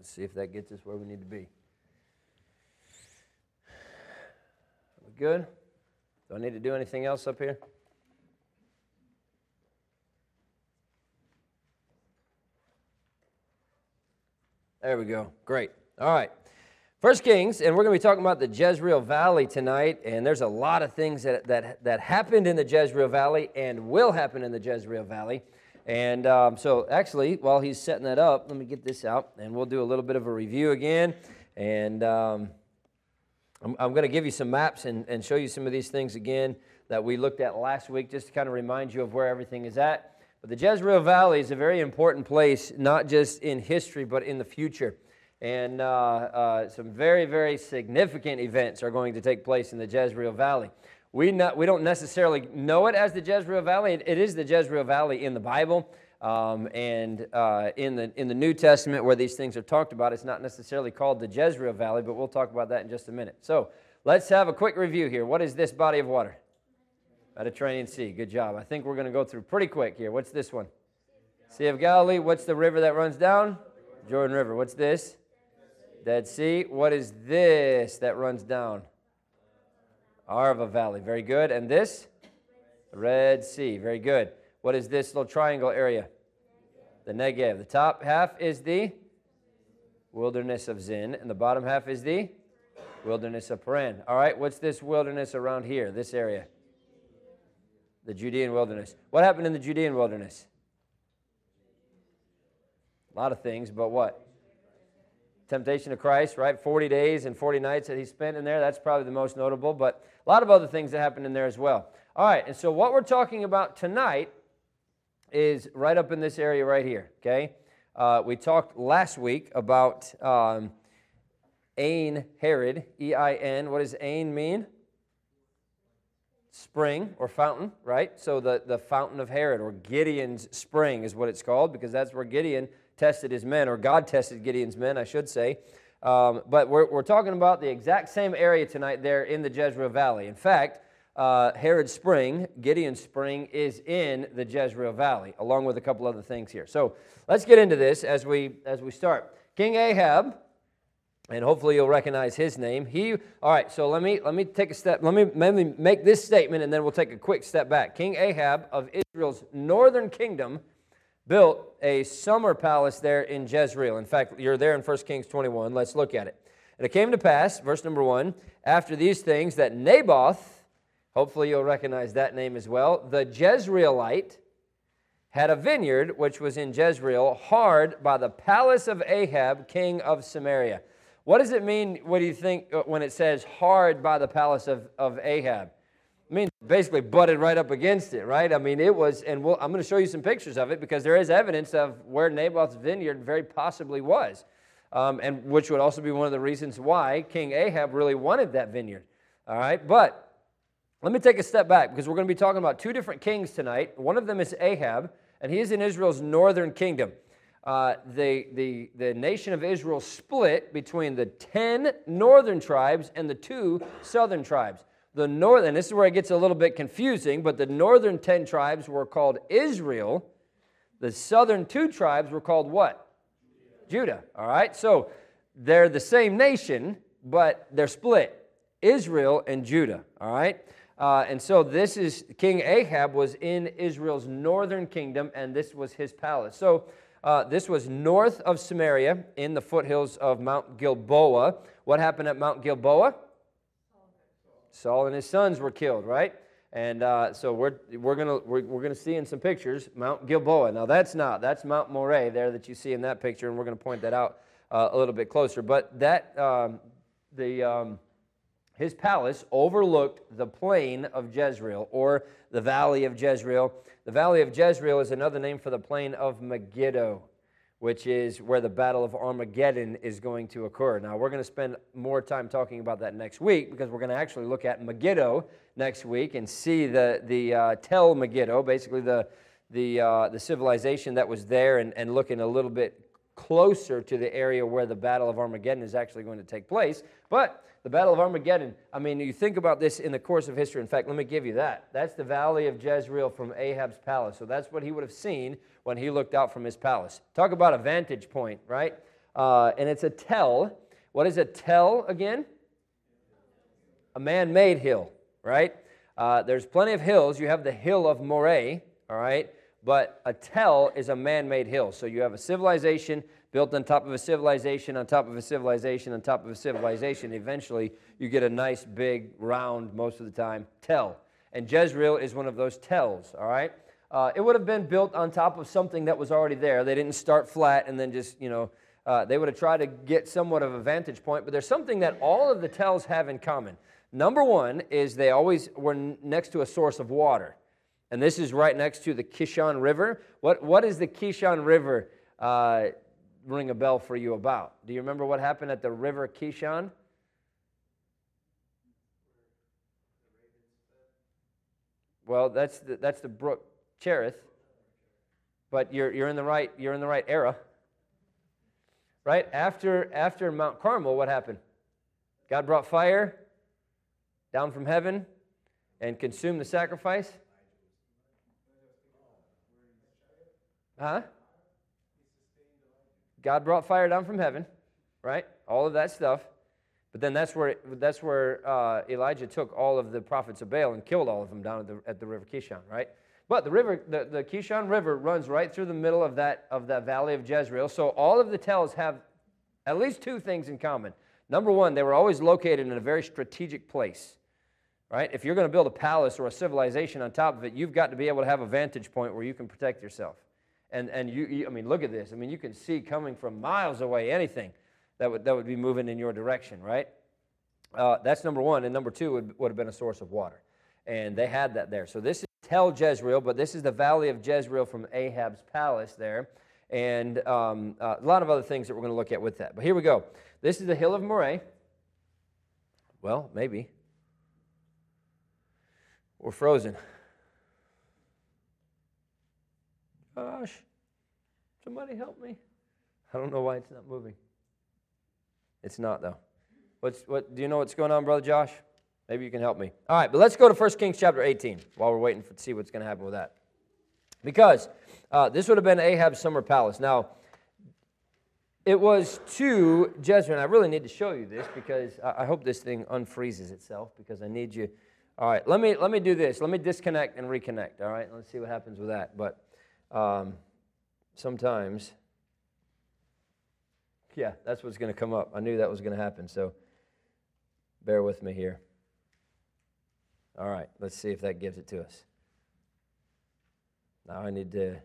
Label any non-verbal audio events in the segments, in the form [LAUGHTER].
Let's see if that gets us where we need to be. Are we good? Do I need to do anything else up here? There we go. Great. All right. First Kings, and we're going to be talking about the Jezreel Valley tonight. And there's a lot of things that, that, that happened in the Jezreel Valley and will happen in the Jezreel Valley. And um, so, actually, while he's setting that up, let me get this out and we'll do a little bit of a review again. And um, I'm, I'm going to give you some maps and, and show you some of these things again that we looked at last week just to kind of remind you of where everything is at. But the Jezreel Valley is a very important place, not just in history, but in the future. And uh, uh, some very, very significant events are going to take place in the Jezreel Valley. We, not, we don't necessarily know it as the Jezreel Valley. it, it is the Jezreel Valley in the Bible. Um, and uh, in, the, in the New Testament, where these things are talked about, it's not necessarily called the Jezreel Valley, but we'll talk about that in just a minute. So let's have a quick review here. What is this body of water? Mediterranean Sea. Good job. I think we're going to go through pretty quick here. What's this one? Sea of Galilee. What's the river that runs down? Jordan River. What's this? Dead Sea. What is this that runs down? Arava Valley. Very good. And this? Red Sea. Very good. What is this little triangle area? The Negev. The top half is the wilderness of Zin, and the bottom half is the wilderness of Paran. All right, what's this wilderness around here, this area? the Judean wilderness. What happened in the Judean wilderness? A lot of things, but what? Temptation of Christ, right? 40 days and 40 nights that he spent in there. That's probably the most notable, but a lot of other things that happened in there as well. All right, and so what we're talking about tonight is right up in this area right here, okay? Uh, we talked last week about um, Ain Herod, E I N. What does Ain mean? spring or fountain, right? So the, the fountain of Herod or Gideon's spring is what it's called because that's where Gideon tested his men, or God tested Gideon's men, I should say. Um, but we're, we're talking about the exact same area tonight there in the Jezreel Valley. In fact, uh, Herod Spring, Gideon Spring, is in the Jezreel Valley, along with a couple other things here. So let's get into this as we as we start. King Ahab and hopefully you'll recognize his name. He, all right, so let me, let me take a step, let me, let me make this statement and then we'll take a quick step back. King Ahab of Israel's northern kingdom built a summer palace there in Jezreel. In fact, you're there in 1 Kings 21. Let's look at it. And it came to pass, verse number one, after these things, that Naboth, hopefully you'll recognize that name as well, the Jezreelite, had a vineyard which was in Jezreel, hard by the palace of Ahab, king of Samaria. What does it mean, what do you think, uh, when it says hard by the palace of, of Ahab? I mean, basically butted right up against it, right? I mean, it was, and we'll, I'm going to show you some pictures of it because there is evidence of where Naboth's vineyard very possibly was, um, and which would also be one of the reasons why King Ahab really wanted that vineyard. All right, but let me take a step back because we're going to be talking about two different kings tonight. One of them is Ahab, and he is in Israel's northern kingdom uh, the, the, the nation of Israel split between the 10 northern tribes and the two southern tribes. The northern, this is where it gets a little bit confusing, but the northern 10 tribes were called Israel. The southern two tribes were called what? Judah. All right, so they're the same nation, but they're split Israel and Judah. All right. Uh, and so this is King Ahab was in Israel's northern kingdom, and this was his palace. So uh, this was north of Samaria in the foothills of Mount Gilboa. What happened at Mount Gilboa? Saul and his sons were killed, right? And uh, so we're, we're going to we're, we're gonna see in some pictures Mount Gilboa. Now, that's not, that's Mount Moreh there that you see in that picture, and we're going to point that out uh, a little bit closer. But that, um, the, um, his palace overlooked the plain of Jezreel, or the valley of Jezreel. The valley of Jezreel is another name for the plain of Megiddo, which is where the battle of Armageddon is going to occur. Now, we're going to spend more time talking about that next week because we're going to actually look at Megiddo next week and see the, the uh, Tel Megiddo, basically the, the, uh, the civilization that was there, and, and looking a little bit closer to the area where the battle of Armageddon is actually going to take place. But the Battle of Armageddon, I mean, you think about this in the course of history. In fact, let me give you that. That's the valley of Jezreel from Ahab's palace. So that's what he would have seen when he looked out from his palace. Talk about a vantage point, right? uh, and it's a tell. What is a tell again? A man made hill, right? Uh, there's plenty of hills. You have the hill of Moreh, all right? But a tell is a man made hill. So you have a civilization built on top of a civilization, on top of a civilization, on top of a civilization. Eventually, you get a nice, big, round, most of the time, tell. And Jezreel is one of those tells, all right? Uh, it would have been built on top of something that was already there. They didn't start flat and then just, you know, uh, they would have tried to get somewhat of a vantage point, but there's something that all of the tells have in common. Number one is they always were next to a source of water. And this is right next to the Kishon River. What, what is the Kishon River uh, ring a bell for you about? Do you remember what happened at the river Kishon? Well, that's the, that's the brook Cherith, but you're, you're, in the right, you're in the right era. Right? After, after Mount Carmel, what happened? God brought fire down from heaven and consumed the sacrifice. Huh? God brought fire down from heaven, right? All of that stuff. But then that's where, that's where uh, Elijah took all of the prophets of Baal and killed all of them down at the, at the river Kishon, right? But the river, the, the Kishon River runs right through the middle of that, of that valley of Jezreel. So all of the tells have at least two things in common. Number one, they were always located in a very strategic place. Right? If you're going to build a palace or a civilization on top of it, you've got to be able to have a vantage point where you can protect yourself. And, and you, you I mean, look at this. I mean, you can see coming from miles away anything that would, that would be moving in your direction, right? Uh, that's number one. And number two would, would have been a source of water. And they had that there. So this is Tel Jezreel, but this is the valley of Jezreel from Ahab's palace there. And um, uh, a lot of other things that we're going to look at with that. But here we go. This is the hill of Moreh. Well, maybe. We're frozen. Gosh, somebody help me. I don't know why it's not moving. It's not, though. What's, what, do you know what's going on, Brother Josh? Maybe you can help me. All right, but let's go to 1 Kings chapter 18 while we're waiting for, to see what's going to happen with that. Because uh, this would have been Ahab's summer palace. Now, it was to Jezreel. I really need to show you this because I, I hope this thing unfreezes itself because I need you. All right, let me, let me do this. Let me disconnect and reconnect. All right, let's see what happens with that. But um, sometimes, yeah, that's what's going to come up. I knew that was going to happen. So bear with me here. All right, let's see if that gives it to us. Now I need to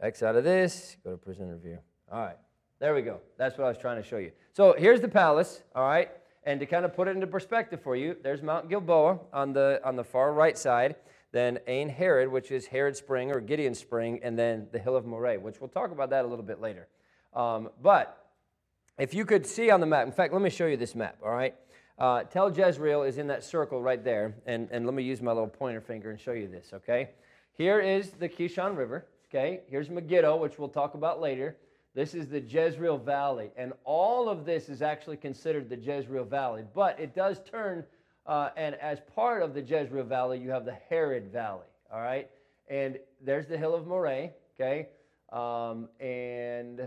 X out of this, go to presenter view. All right, there we go. That's what I was trying to show you. So here's the palace, all right? And to kind of put it into perspective for you, there's Mount Gilboa on the, on the far right side, then Ain Herod, which is Herod Spring or Gideon Spring, and then the Hill of Moreh, which we'll talk about that a little bit later. Um, but if you could see on the map, in fact, let me show you this map, all right? Uh, Tel Jezreel is in that circle right there. And, and let me use my little pointer finger and show you this, okay? Here is the Kishon River, okay? Here's Megiddo, which we'll talk about later. This is the Jezreel Valley. And all of this is actually considered the Jezreel Valley. But it does turn, uh, and as part of the Jezreel Valley, you have the Herod Valley, all right? And there's the Hill of Moreh, okay? Um, and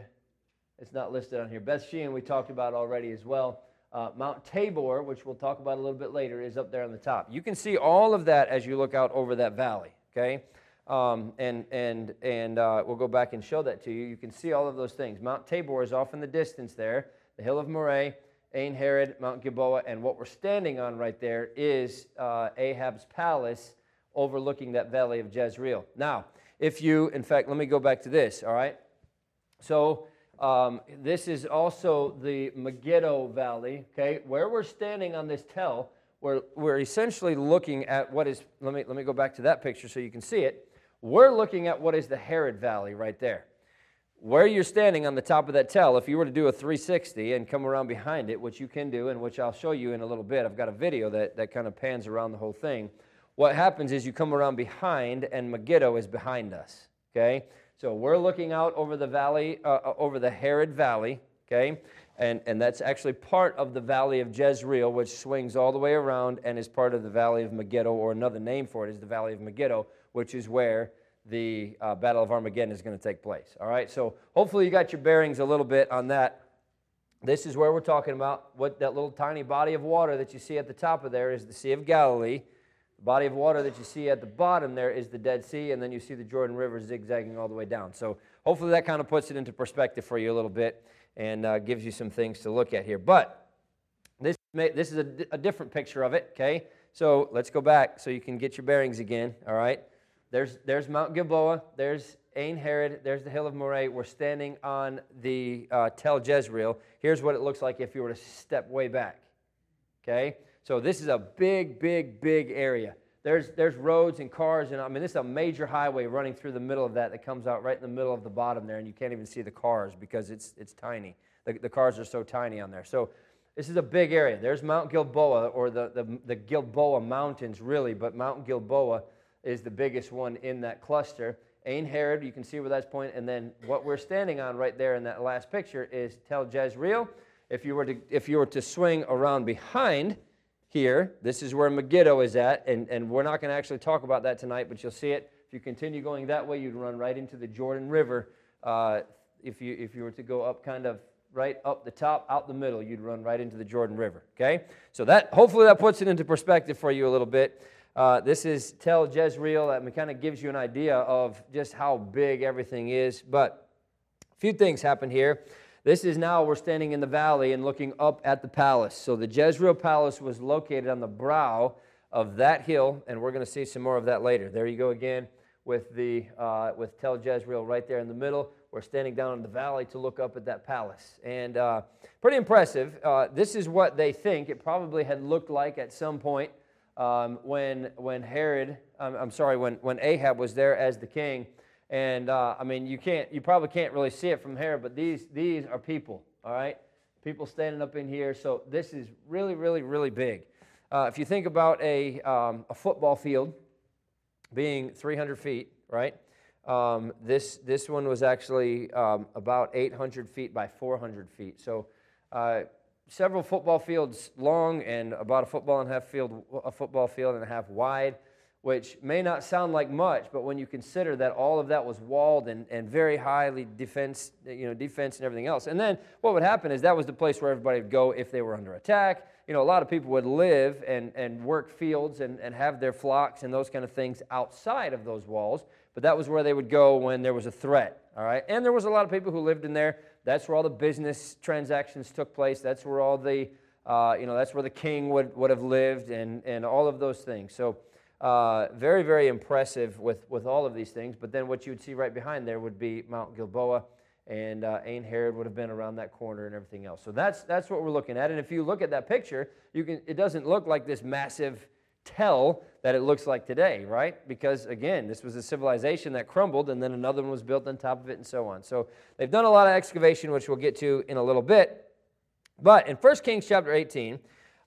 it's not listed on here. Beth Shean, we talked about already as well. Uh, Mount Tabor, which we'll talk about a little bit later, is up there on the top. You can see all of that as you look out over that valley, okay? Um, and and, and uh, we'll go back and show that to you. You can see all of those things. Mount Tabor is off in the distance there, the hill of Moreh, Ain Herod, Mount Gilboa, and what we're standing on right there is uh, Ahab's palace overlooking that valley of Jezreel. Now, if you, in fact, let me go back to this, all right? So um, this is also the Megiddo Valley, okay? Where we're standing on this tell, we're, we're essentially looking at what is, let me, let me go back to that picture so you can see it. We're looking at what is the Harod Valley right there. Where you're standing on the top of that tell, if you were to do a 360 and come around behind it, which you can do and which I'll show you in a little bit, I've got a video that, that kind of pans around the whole thing. What happens is you come around behind, and Megiddo is behind us, okay? So we're looking out over the valley, uh, uh, over the Harod Valley, okay? And, and that's actually part of the valley of Jezreel, which swings all the way around and is part of the valley of Megiddo, or another name for it is the valley of Megiddo, which is where the uh, Battle of Armageddon is going to take place. All right, so hopefully you got your bearings a little bit on that. This is where we're talking about what that little tiny body of water that you see at the top of there is the Sea of Galilee. The body of water that you see at the bottom there is the Dead Sea, and then you see the Jordan River zigzagging all the way down. So hopefully that kind of puts it into perspective for you a little bit and uh, gives you some things to look at here. But this, may, this is a, a different picture of it, okay? So let's go back so you can get your bearings again, all right? There's, there's Mount Gilboa, there's Ain Herod, there's the hill of Moreh. We're standing on the uh, Tel Jezreel. Here's what it looks like if you were to step way back. Okay? So this is a big, big, big area. There's, there's roads and cars, and I mean, this is a major highway running through the middle of that that comes out right in the middle of the bottom there, and you can't even see the cars because it's, it's tiny. The, the cars are so tiny on there. So this is a big area. There's Mount Gilboa, or the, the, the Gilboa Mountains, really, but Mount Gilboa is the biggest one in that cluster. Ain Herod, you can see where that's pointing. And then what we're standing on right there in that last picture is Tel Jezreel. If you were to, if you were to swing around behind here, this is where Megiddo is at. And, and we're not going to actually talk about that tonight, but you'll see it. If you continue going that way, you'd run right into the Jordan River. Uh, if, you, if you were to go up kind of right up the top, out the middle, you'd run right into the Jordan River. Okay? So that hopefully that puts it into perspective for you a little bit. Uh, this is Tel Jezreel. That kind of gives you an idea of just how big everything is. But a few things happen here. This is now, we're standing in the valley and looking up at the palace. So the Jezreel palace was located on the brow of that hill, and we're going to see some more of that later. There you go again with, the, uh, with Tel Jezreel right there in the middle. We're standing down in the valley to look up at that palace. And uh, pretty impressive. Uh, this is what they think it probably had looked like at some point um, when, when Herod, um, I'm sorry, when, when Ahab was there as the king. And uh, I mean, you can't, you probably can't really see it from here, but these, these are people, all right? People standing up in here. So this is really, really, really big. Uh, if you think about a, um, a football field being 300 feet, right? Um, this, this one was actually um, about 800 feet by 400 feet. So uh, several football fields long and about a football and a half field, a football field and a half wide, which may not sound like much, but when you consider that all of that was walled and, and very highly defense, you know, defense and everything else. And then what would happen is that was the place where everybody would go if they were under attack. You know, a lot of people would live and, and work fields and, and have their flocks and those kind of things outside of those walls, but that was where they would go when there was a threat, all right? And there was a lot of people who lived in there that's where all the business transactions took place. That's where all the, uh, you know, that's where the king would, would have lived and, and all of those things. So uh, very, very impressive with, with all of these things. But then what you would see right behind there would be Mount Gilboa, and uh, Ain Herod would have been around that corner and everything else. So that's, that's what we're looking at. And if you look at that picture, you can, it doesn't look like this massive tell that it looks like today, right? Because again, this was a civilization that crumbled and then another one was built on top of it and so on. So they've done a lot of excavation, which we'll get to in a little bit. But in 1 Kings chapter 18,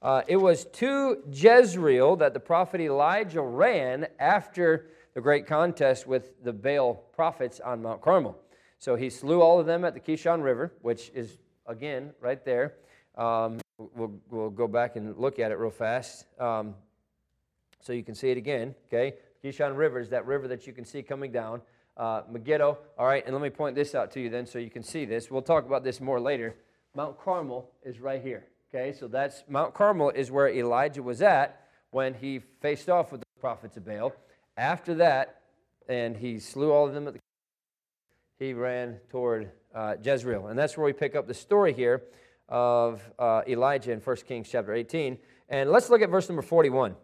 uh, it was to Jezreel that the prophet Elijah ran after the great contest with the Baal prophets on Mount Carmel. So he slew all of them at the Kishon River, which is, again, right there. Um, we'll, we'll go back and look at it real fast. Um, so you can see it again, okay? Kishon River is that river that you can see coming down. Uh, Megiddo, all right, and let me point this out to you then so you can see this. We'll talk about this more later. Mount Carmel is right here, okay? So that's Mount Carmel is where Elijah was at when he faced off with the prophets of Baal. After that, and he slew all of them at the he ran toward uh, Jezreel. And that's where we pick up the story here of uh, Elijah in 1 Kings chapter 18. And let's look at verse number 41.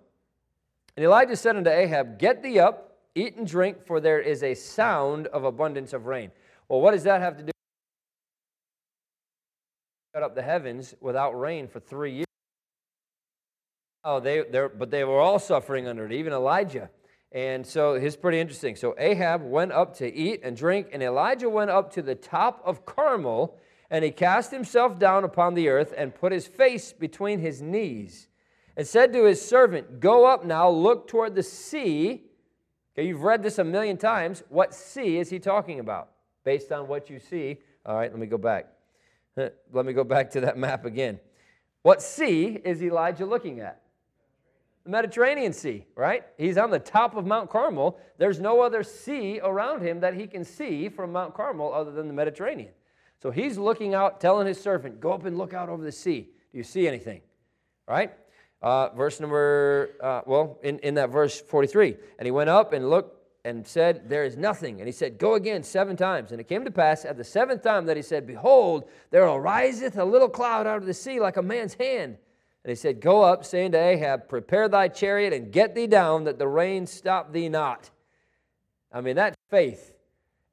And Elijah said unto Ahab, Get thee up, eat and drink, for there is a sound of abundance of rain. Well, what does that have to do? Shut up the heavens without rain for three years. Oh, they, but they were all suffering under it, even Elijah. And so it's pretty interesting. So Ahab went up to eat and drink, and Elijah went up to the top of Carmel, and he cast himself down upon the earth and put his face between his knees and said to his servant, Go up now, look toward the sea. Okay, you've read this a million times. What sea is he talking about? Based on what you see. All right, let me go back. [LAUGHS] Let me go back to that map again. What sea is Elijah looking at? The Mediterranean Sea, right? He's on the top of Mount Carmel. There's no other sea around him that he can see from Mount Carmel other than the Mediterranean. So he's looking out, telling his servant, Go up and look out over the sea. Do you see anything? Right? Uh, verse number, uh, well, in, in that verse 43. And he went up and looked and said, There is nothing. And he said, Go again seven times. And it came to pass at the seventh time that he said, Behold, there ariseth a little cloud out of the sea like a man's hand. And he said, Go up, saying to Ahab, Prepare thy chariot and get thee down, that the rain stop thee not. I mean, that's faith.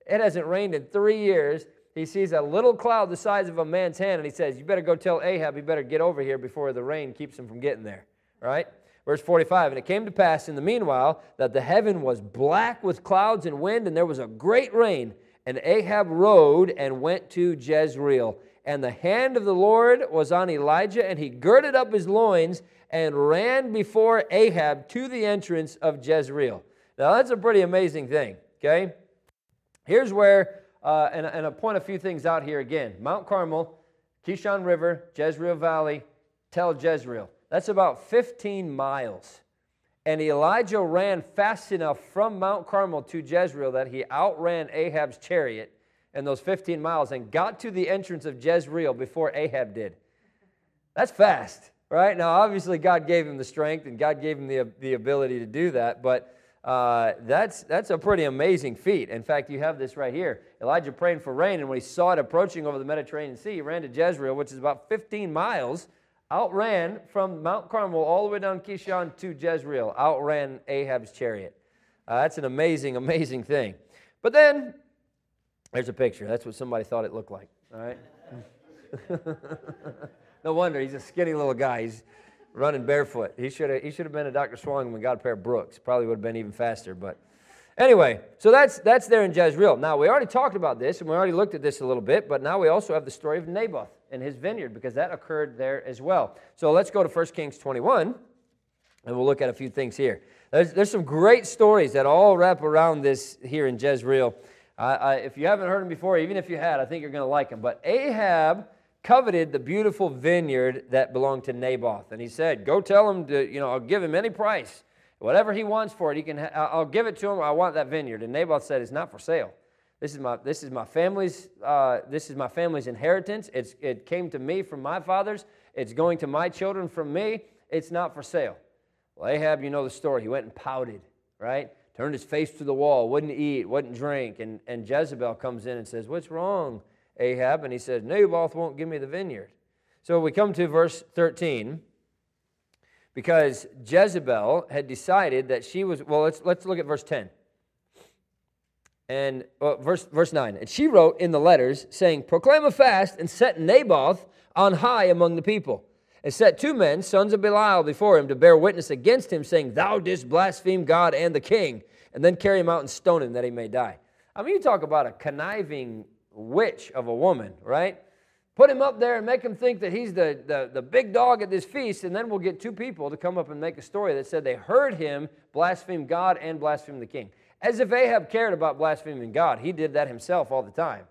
It hasn't rained in three years. He sees a little cloud the size of a man's hand, and he says, You better go tell Ahab, he better get over here before the rain keeps him from getting there. Right? Verse 45 And it came to pass in the meanwhile that the heaven was black with clouds and wind, and there was a great rain. And Ahab rode and went to Jezreel. And the hand of the Lord was on Elijah, and he girded up his loins and ran before Ahab to the entrance of Jezreel. Now, that's a pretty amazing thing, okay? Here's where, uh, and, and I'll point a few things out here again Mount Carmel, Kishon River, Jezreel Valley, Tel Jezreel. That's about 15 miles. And Elijah ran fast enough from Mount Carmel to Jezreel that he outran Ahab's chariot in those 15 miles and got to the entrance of Jezreel before Ahab did. That's fast, right? Now, obviously, God gave him the strength and God gave him the, the ability to do that, but uh, that's, that's a pretty amazing feat. In fact, you have this right here Elijah praying for rain, and when he saw it approaching over the Mediterranean Sea, he ran to Jezreel, which is about 15 miles outran from Mount Carmel all the way down Kishon to Jezreel, outran Ahab's chariot. Uh, that's an amazing, amazing thing. But then, there's a picture. That's what somebody thought it looked like. All right? [LAUGHS] no wonder. He's a skinny little guy. He's running barefoot. He should have, he should have been a Dr. Swung and got a pair of Brooks. Probably would have been even faster. But anyway, so that's, that's there in Jezreel. Now, we already talked about this, and we already looked at this a little bit, but now we also have the story of Naboth and his vineyard because that occurred there as well. So let's go to 1 Kings 21 and we'll look at a few things here. There's, there's some great stories that all wrap around this here in Jezreel. Uh, uh, if you haven't heard them before, even if you had, I think you're going to like them. But Ahab coveted the beautiful vineyard that belonged to Naboth. And he said, Go tell him to, you know, I'll give him any price. Whatever he wants for it, he can ha- I'll give it to him. I want that vineyard. And Naboth said, It's not for sale. This is my, this is my family's, uh, this is my family's inheritance. It's, it came to me from my fathers. It's going to my children from me. It's not for sale. Well, Ahab, you know the story. He went and pouted, right? Turned his face to the wall, wouldn't eat, wouldn't drink. And, and Jezebel comes in and says, What's wrong, Ahab? And he says, Naboth won't give me the vineyard. So we come to verse 13 because Jezebel had decided that she was, well, let's, let's look at verse 10 and uh, verse, verse 9 and she wrote in the letters saying proclaim a fast and set naboth on high among the people and set two men sons of belial before him to bear witness against him saying thou didst blaspheme god and the king and then carry him out and stone him that he may die i mean you talk about a conniving witch of a woman right put him up there and make him think that he's the, the, the big dog at this feast and then we'll get two people to come up and make a story that said they heard him blaspheme god and blaspheme the king as if Ahab cared about blaspheming God. He did that himself all the time.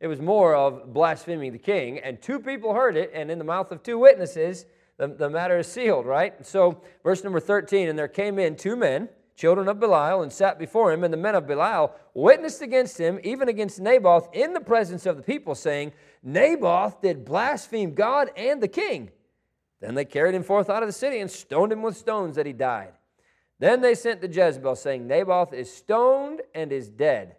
It was more of blaspheming the king, and two people heard it, and in the mouth of two witnesses, the, the matter is sealed, right? So, verse number 13, and there came in two men, children of Belial, and sat before him, and the men of Belial witnessed against him, even against Naboth, in the presence of the people, saying, Naboth did blaspheme God and the king. Then they carried him forth out of the city and stoned him with stones that he died. Then they sent to Jezebel, saying, Naboth is stoned and is dead.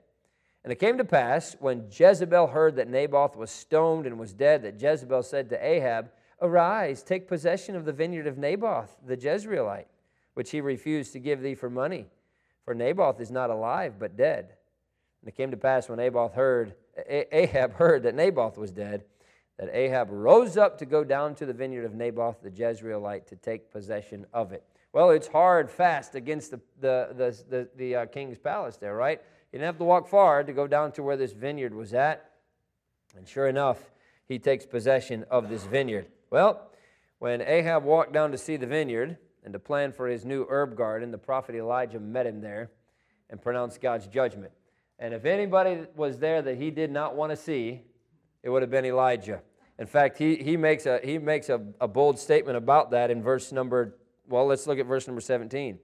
And it came to pass, when Jezebel heard that Naboth was stoned and was dead, that Jezebel said to Ahab, Arise, take possession of the vineyard of Naboth, the Jezreelite, which he refused to give thee for money. For Naboth is not alive, but dead. And it came to pass, when Naboth heard, Ahab heard that Naboth was dead, that Ahab rose up to go down to the vineyard of Naboth, the Jezreelite, to take possession of it. Well, it's hard fast against the, the, the, the, the uh, king's palace there, right? You didn't have to walk far to go down to where this vineyard was at. And sure enough, he takes possession of this vineyard. Well, when Ahab walked down to see the vineyard and to plan for his new herb garden, the prophet Elijah met him there and pronounced God's judgment. And if anybody was there that he did not want to see, it would have been Elijah. In fact, he, he makes, a, he makes a, a bold statement about that in verse number Well, let's look at verse number 17.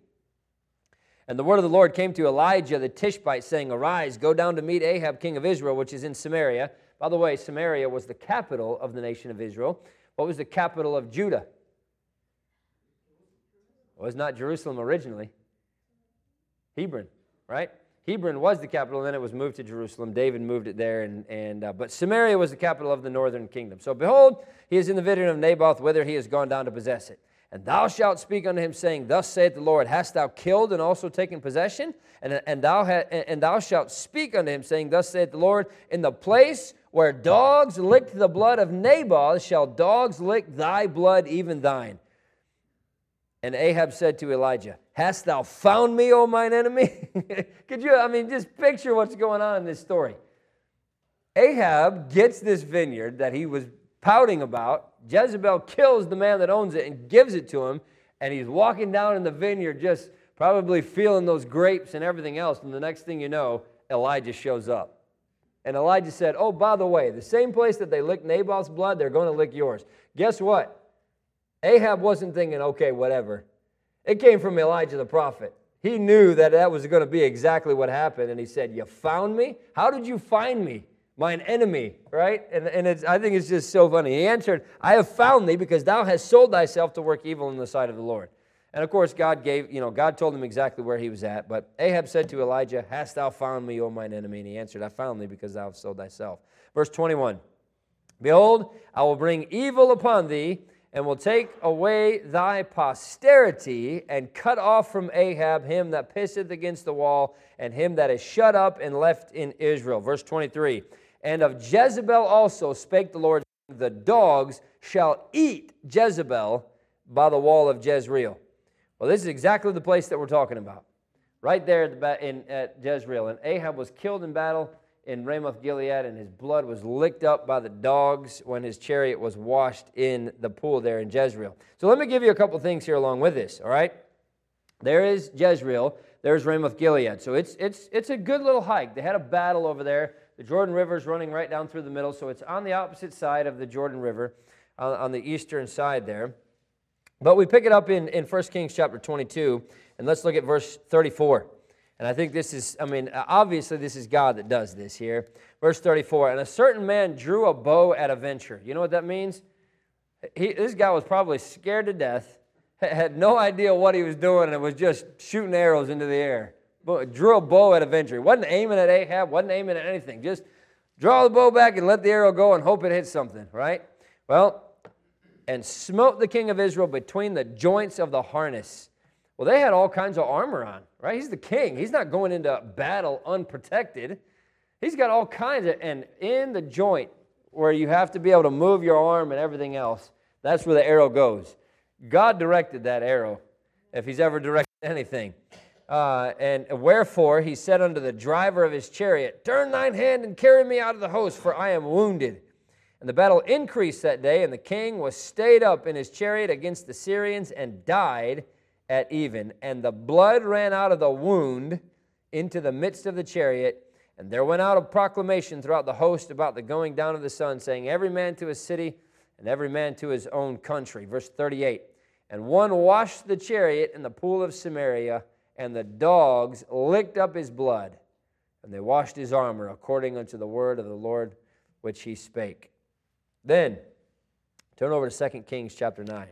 And the word of the Lord came to Elijah the Tishbite, saying, Arise, go down to meet Ahab, king of Israel, which is in Samaria. By the way, Samaria was the capital of the nation of Israel. What was the capital of Judah? Was not Jerusalem originally. Hebron, right? Hebron was the capital, and then it was moved to Jerusalem. David moved it there, and, and uh, but Samaria was the capital of the northern kingdom. So behold, he is in the vineyard of Naboth, whither he has gone down to possess it. And thou shalt speak unto him, saying, Thus saith the Lord, Hast thou killed and also taken possession? And, and, thou, ha, and thou shalt speak unto him, saying, Thus saith the Lord, In the place where dogs licked the blood of Naboth, shall dogs lick thy blood, even thine. And Ahab said to Elijah, Hast thou found me, O mine enemy? [LAUGHS] Could you, I mean, just picture what's going on in this story. Ahab gets this vineyard that he was pouting about. Jezebel kills the man that owns it and gives it to him. And he's walking down in the vineyard, just probably feeling those grapes and everything else. And the next thing you know, Elijah shows up. And Elijah said, Oh, by the way, the same place that they licked Naboth's blood, they're going to lick yours. Guess what? Ahab wasn't thinking, okay, whatever. It came from Elijah the prophet. He knew that that was going to be exactly what happened. And he said, You found me? How did you find me? Mine enemy, right? And, and it's, I think it's just so funny. He answered, I have found thee because thou hast sold thyself to work evil in the sight of the Lord. And of course, God gave, you know, God told him exactly where he was at. But Ahab said to Elijah, Hast thou found me, O mine enemy? And he answered, I found thee because thou hast sold thyself. Verse 21 Behold, I will bring evil upon thee and will take away thy posterity and cut off from Ahab him that pisseth against the wall and him that is shut up and left in Israel. Verse 23 And of Jezebel also spake the Lord, the dogs shall eat Jezebel by the wall of Jezreel. Well, this is exactly the place that we're talking about. Right there in, at Jezreel. And Ahab was killed in battle in Ramoth Gilead, and his blood was licked up by the dogs when his chariot was washed in the pool there in Jezreel. So let me give you a couple things here along with this, all right? There is Jezreel, there's Ramoth Gilead. So it's, it's, it's a good little hike. They had a battle over there. The Jordan River is running right down through the middle, so it's on the opposite side of the Jordan River, on, on the eastern side there. But we pick it up in, in 1 Kings chapter 22, and let's look at verse 34. And I think this is, I mean, uh, obviously this is God that does this here. Verse 34 And a certain man drew a bow at a venture. You know what that means? He, this guy was probably scared to death, [LAUGHS] had no idea what he was doing, and was just shooting arrows into the air. But drew a bow at a venture. He wasn't aiming at Ahab, wasn't aiming at anything. Just draw the bow back and let the arrow go and hope it hits something, right? Well, and smote the king of Israel between the joints of the harness. Well, they had all kinds of armor on right? He's the king. He's not going into battle unprotected. He's got all kinds of, and in the joint where you have to be able to move your arm and everything else, that's where the arrow goes. God directed that arrow, if he's ever directed anything. Uh, and wherefore he said unto the driver of his chariot, Turn thine hand and carry me out of the host, for I am wounded. And the battle increased that day, and the king was stayed up in his chariot against the Syrians and died at even, and the blood ran out of the wound into the midst of the chariot. And there went out a proclamation throughout the host about the going down of the sun, saying, Every man to his city, and every man to his own country. Verse 38 And one washed the chariot in the pool of Samaria, and the dogs licked up his blood, and they washed his armor according unto the word of the Lord which he spake. Then, turn over to 2 Kings chapter 9.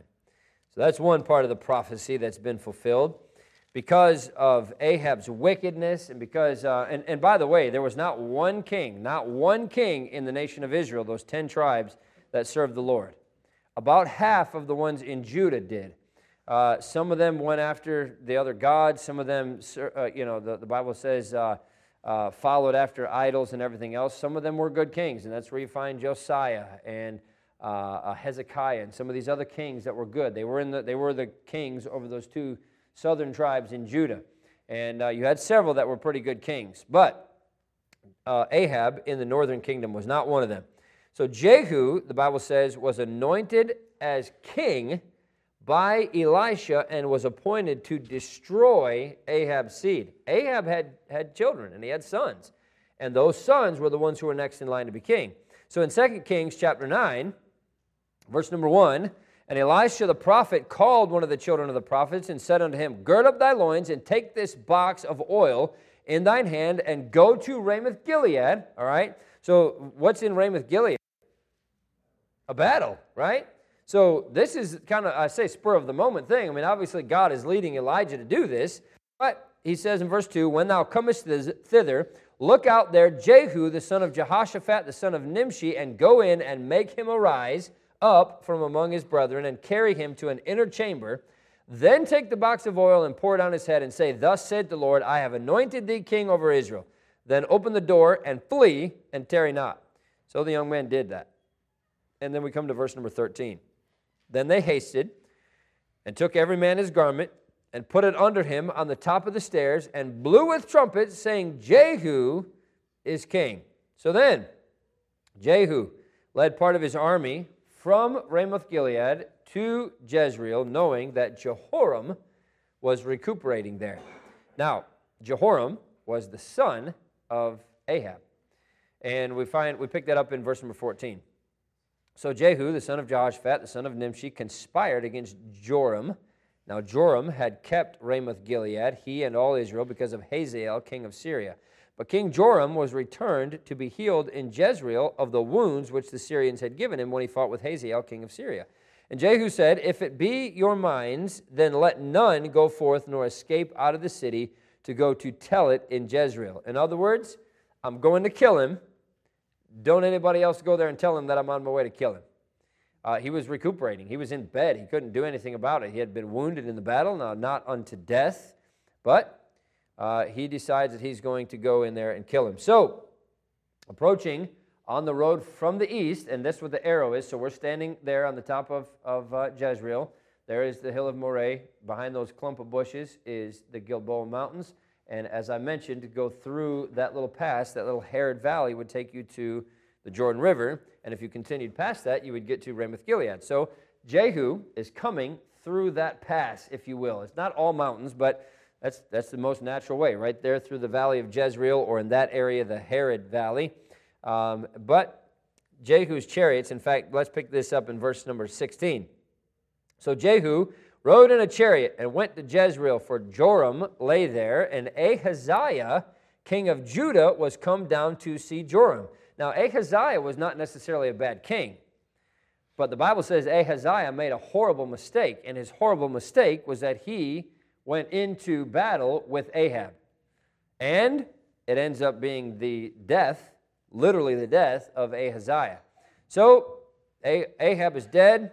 So that's one part of the prophecy that's been fulfilled. Because of Ahab's wickedness, and because, uh, and, and by the way, there was not one king, not one king in the nation of Israel, those 10 tribes that served the Lord. About half of the ones in Judah did. Uh, some of them went after the other gods. Some of them, uh, you know, the, the Bible says, uh, uh, followed after idols and everything else. Some of them were good kings, and that's where you find Josiah and uh, Hezekiah and some of these other kings that were good. They were, in the, they were the kings over those two southern tribes in Judah. And uh, you had several that were pretty good kings. But uh, Ahab in the northern kingdom was not one of them. So Jehu, the Bible says, was anointed as king by Elisha and was appointed to destroy Ahab's seed. Ahab had, had children and he had sons. And those sons were the ones who were next in line to be king. So in 2 Kings chapter 9, Verse number one And Elisha the prophet called one of the children of the prophets and said unto him, Gird up thy loins and take this box of oil in thine hand and go to Ramoth Gilead. All right? So, what's in Ramoth Gilead? A battle, right? So, this is kind of, I say, spur of the moment thing. I mean, obviously, God is leading Elijah to do this. But he says in verse 2 When thou comest thither, look out there Jehu, the son of Jehoshaphat, the son of Nimshi, and go in and make him arise up from among his brethren and carry him to an inner chamber. Then take the box of oil and pour it on his head and say, Thus said the Lord, I have anointed thee king over Israel. Then open the door and flee and tarry not. So the young man did that. And then we come to verse number 13. Then they hasted and took every man his garment and put it under him on the top of the stairs and blew with trumpets, saying, Jehu is king. So then, Jehu led part of his army from Ramoth Gilead to Jezreel, knowing that Jehoram was recuperating there. Now, Jehoram was the son of Ahab. And we find we pick that up in verse number 14. So Jehu, the son of Jehoshaphat, the son of Nimshi, conspired against Joram. Now Joram had kept Ramoth Gilead, he and all Israel, because of Hazael, king of Syria. But King Joram was returned to be healed in Jezreel of the wounds which the Syrians had given him when he fought with Hazael, king of Syria. And Jehu said, If it be your minds, then let none go forth nor escape out of the city to go to tell it in Jezreel. In other words, I'm going to kill him. Don't anybody else go there and tell him that I'm on my way to kill him. Uh, he was recuperating. He was in bed. He couldn't do anything about it. He had been wounded in the battle, now not unto death, but uh, he decides that he's going to go in there and kill him. So, approaching on the road from the east, and that's where the arrow is. So, we're standing there on the top of, of uh, Jezreel. There is the hill of Moreh. Behind those clump of bushes is the Gilboa Mountains. And as I mentioned, to go through that little pass, that little Harod Valley would take you to the Jordan River. And if you continued past that, you would get to Ramoth Gilead. So Jehu is coming through that pass, if you will. It's not all mountains, but that's, that's the most natural way, right there through the valley of Jezreel, or in that area, the Harod Valley. Um, but Jehu's chariots, in fact, let's pick this up in verse number 16. So Jehu rode in a chariot and went to Jezreel, for Joram lay there, and Ahaziah, king of Judah, was come down to see Joram. Now, Ahaziah was not necessarily a bad king, but the Bible says Ahaziah made a horrible mistake, and his horrible mistake was that he went into battle with Ahab. And it ends up being the death, literally the death of Ahaziah. So Ahab is dead.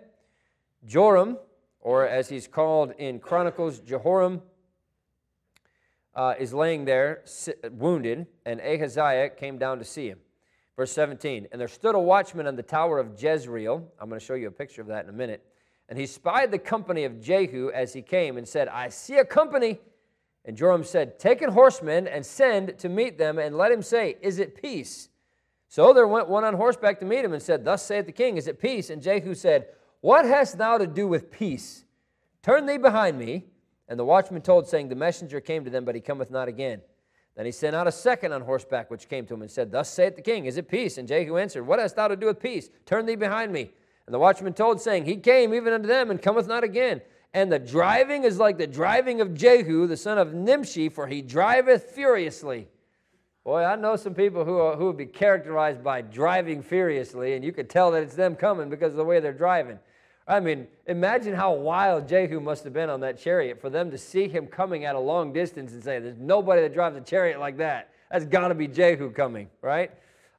Joram, or as he's called in Chronicles, Jehoram, uh, is laying there wounded, and Ahaziah came down to see him. Verse 17, and there stood a watchman on the tower of Jezreel. I'm going to show you a picture of that in a minute and he spied the company of Jehu as he came and said, I see a company. And Joram said, Take an horseman and send to meet them, and let him say, Is it peace? So there went one on horseback to meet him and said, Thus saith the king, Is it peace? And Jehu said, What hast thou to do with peace? Turn thee behind me. And the watchman told, saying, The messenger came to them, but he cometh not again. Then he sent out a second on horseback, which came to him and said, Thus saith the king, Is it peace? And Jehu answered, What hast thou to do with peace? Turn thee behind me. And the watchman told, saying, He came even unto them and cometh not again. And the driving is like the driving of Jehu, the son of Nimshi, for he driveth furiously. Boy, I know some people who, are, who would be characterized by driving furiously, and you could tell that it's them coming because of the way they're driving. I mean, imagine how wild Jehu must have been on that chariot for them to see him coming at a long distance and say, There's nobody that drives a chariot like that. That's got to be Jehu coming, right?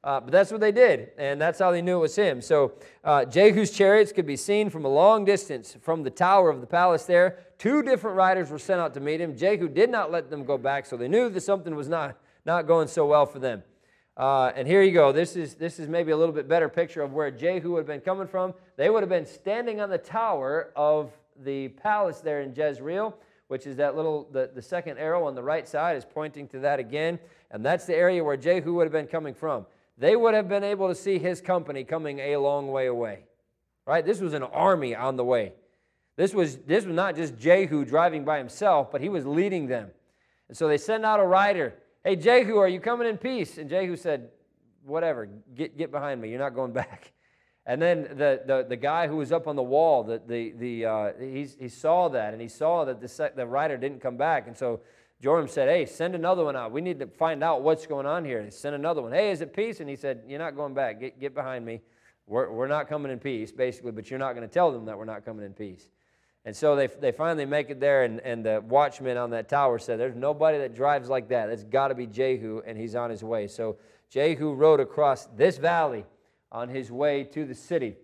Uh, but that's what they did, and that's how they knew it was him. So uh, Jehu's chariots could be seen from a long distance from the tower of the palace there. Two different riders were sent out to meet him. Jehu did not let them go back, so they knew that something was not, not going so well for them. Uh, and here you go. This is, this is maybe a little bit better picture of where Jehu would have been coming from. They would have been standing on the tower of the palace there in Jezreel, which is that little, the, the second arrow on the right side is pointing to that again. And that's the area where Jehu would have been coming from they would have been able to see his company coming a long way away. Right? This was an army on the way. This was, this was not just Jehu driving by himself, but he was leading them. And so they send out a rider. Hey, Jehu, are you coming in peace? And Jehu said, Whatever, get, get behind me. You're not going [LAUGHS] back. And then the, the, the guy who was up on the wall, the, the, the, uh, he saw that, and he saw that the, the rider didn't come back. And so Joram said, Hey, send another one out. We need to find out what's going on here. And he sent another one. Hey, is it peace? And he said, You're not going back. Get, get behind me. We're, we're not coming in peace, basically, but you're not going to tell them that we're not coming in peace. And so they, they finally make it there, and, and the watchman on that tower said, There's nobody that drives like that. That's got to be Jehu, and he's on his way. So Jehu rode across this valley on his way to the city.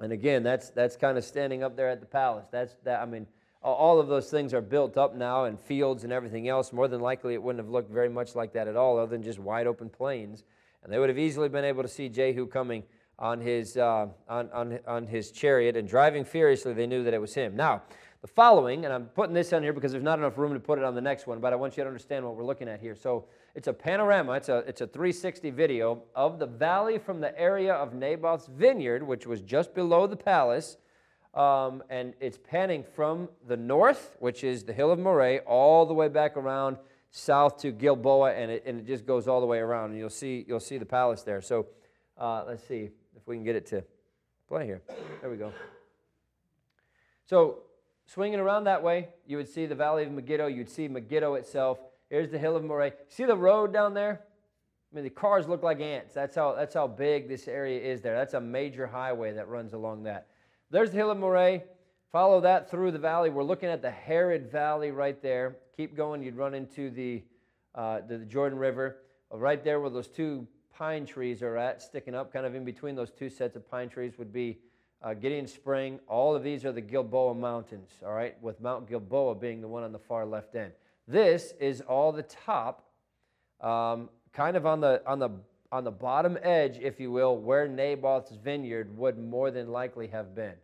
And again, that's, that's kind of standing up there at the palace. That's that, I mean, all of those things are built up now and fields and everything else. More than likely, it wouldn't have looked very much like that at all, other than just wide open plains. And they would have easily been able to see Jehu coming on his, uh, on, on, on his chariot and driving furiously. They knew that it was him. Now, the following, and I'm putting this on here because there's not enough room to put it on the next one, but I want you to understand what we're looking at here. So it's a panorama, it's a, it's a 360 video of the valley from the area of Naboth's vineyard, which was just below the palace um, and it's panning from the north, which is the hill of Moreh, all the way back around south to Gilboa, and it, and it just goes all the way around. And you'll see, you'll see the palace there. So uh, let's see if we can get it to play here. There we go. So swinging around that way, you would see the valley of Megiddo. You'd see Megiddo itself. Here's the hill of Moreh. See the road down there? I mean, the cars look like ants. That's how, that's how big this area is there. That's a major highway that runs along that. There's the hill of Moreh. Follow that through the valley. We're looking at the Harod Valley right there. Keep going. You'd run into the, uh, the, the Jordan River. Uh, right there where those two pine trees are at, sticking up, kind of in between those two sets of pine trees, would be uh, Gideon Spring. All of these are the Gilboa Mountains, all right, with Mount Gilboa being the one on the far left end. This is all the top, um, kind of on the, on the on the bottom edge, if you will, where Naboth's vineyard would more than likely have been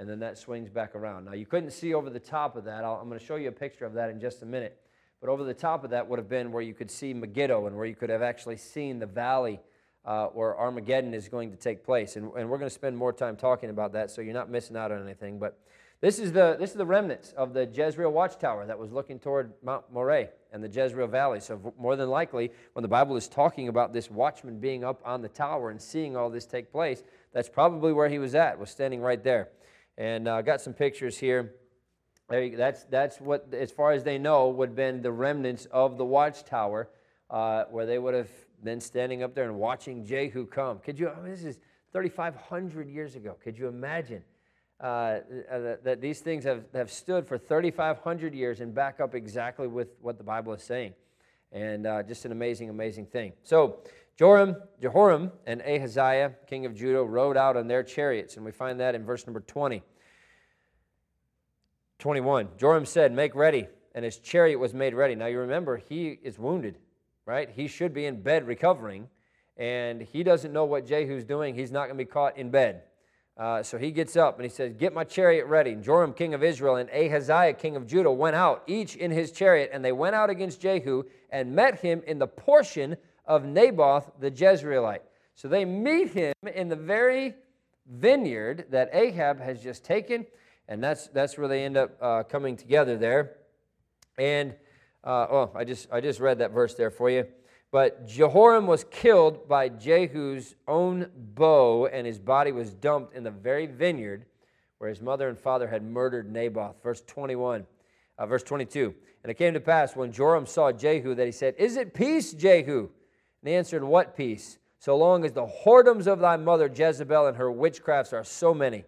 and then that swings back around. Now, you couldn't see over the top of that. i am going to show you a picture of that in just a minute. But over the top of that would have been where you could see Megiddo and where you could have actually seen the valley uh, where Armageddon is going to take place. And, and we're going to spend more time talking about that, so you're not missing out on anything. But this is the, this is the remnants of the Jezreel watchtower that was looking toward Mount Moreh and the Jezreel Valley. So, more than likely, when the Bible is talking about this watchman being up on the tower and seeing all this take place, that's probably where he was at, was standing right there. And I uh, got some pictures here. You, That's, that's what, as far as they know, would have been the remnants of the watchtower uh, where they would have been standing up there and watching Jehu come. Could you, I mean, this is 3,500 years ago. Could you imagine uh, uh, that, that, these things have, have stood for 3,500 years and back up exactly with what the Bible is saying? And uh, just an amazing, amazing thing. So, Joram, Jehoram and Ahaziah, king of Judah, rode out on their chariots, and we find that in verse number 20. 21. Joram said, Make ready, and his chariot was made ready. Now you remember, he is wounded, right? He should be in bed recovering, and he doesn't know what Jehu's doing. He's not going to be caught in bed. Uh, so he gets up and he says, Get my chariot ready. And Joram, king of Israel, and Ahaziah, king of Judah, went out, each in his chariot, and they went out against Jehu and met him in the portion of Naboth the Jezreelite. So they meet him in the very vineyard that Ahab has just taken, and that's, that's where they end up uh, coming together there. And, uh, oh, I just, I just read that verse there for you. But Jehoram was killed by Jehu's own bow, and his body was dumped in the very vineyard where his mother and father had murdered Naboth. Verse 21, uh, verse 22. And it came to pass when Joram saw Jehu that he said, Is it peace, Jehu? And he answered, What peace? So long as the whoredoms of thy mother Jezebel and her witchcrafts are so many.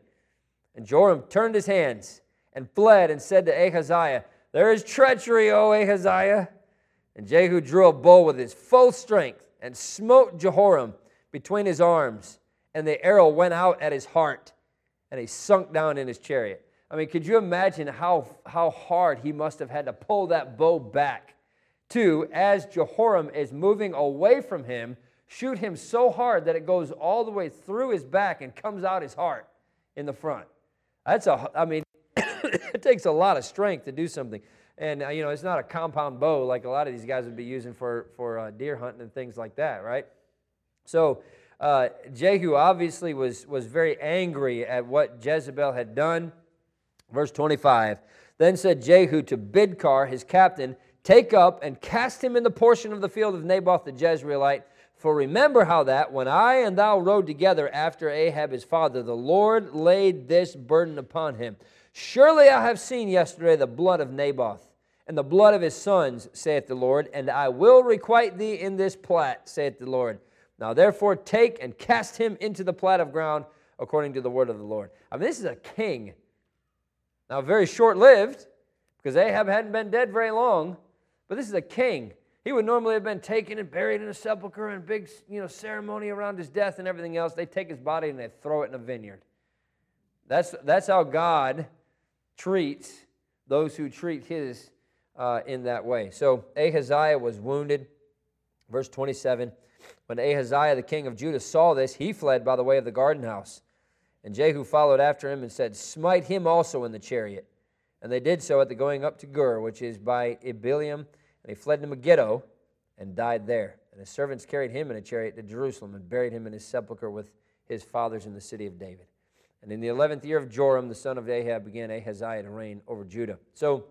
And Joram turned his hands and fled and said to Ahaziah, There is treachery, O Ahaziah. And Jehu drew a bow with his full strength and smote Jehoram between his arms, and the arrow went out at his heart, and he sunk down in his chariot. I mean, could you imagine how, how hard he must have had to pull that bow back to, as Jehoram is moving away from him, shoot him so hard that it goes all the way through his back and comes out his heart in the front. That's a, I mean, [COUGHS] it takes a lot of strength to do something. And, uh, you know, it's not a compound bow like a lot of these guys would be using for, for uh, deer hunting and things like that, right? So, uh, Jehu obviously was, was very angry at what Jezebel had done. Verse 25 Then said Jehu to Bidkar, his captain, Take up and cast him in the portion of the field of Naboth the Jezreelite. For remember how that, when I and thou rode together after Ahab his father, the Lord laid this burden upon him. Surely I have seen yesterday the blood of Naboth and the blood of his sons, saith the Lord, and I will requite thee in this plat, saith the Lord. Now therefore take and cast him into the plat of ground according to the word of the Lord. I mean, this is a king. Now, very short lived, because Ahab hadn't been dead very long, but this is a king. He would normally have been taken and buried in a sepulchre and a big you know, ceremony around his death and everything else. They take his body and they throw it in a vineyard. That's, that's how God treats those who treat his uh, in that way. So Ahaziah was wounded. Verse 27 When Ahaziah, the king of Judah, saw this, he fled by the way of the garden house. And Jehu followed after him and said, Smite him also in the chariot. And they did so at the going up to Gur, which is by Ibleam. And he fled to Megiddo and died there. And his servants carried him in a chariot to Jerusalem and buried him in his sepulchre with his fathers in the city of David. And in the 11th year of Joram, the son of Ahab, began Ahaziah to reign over Judah. So,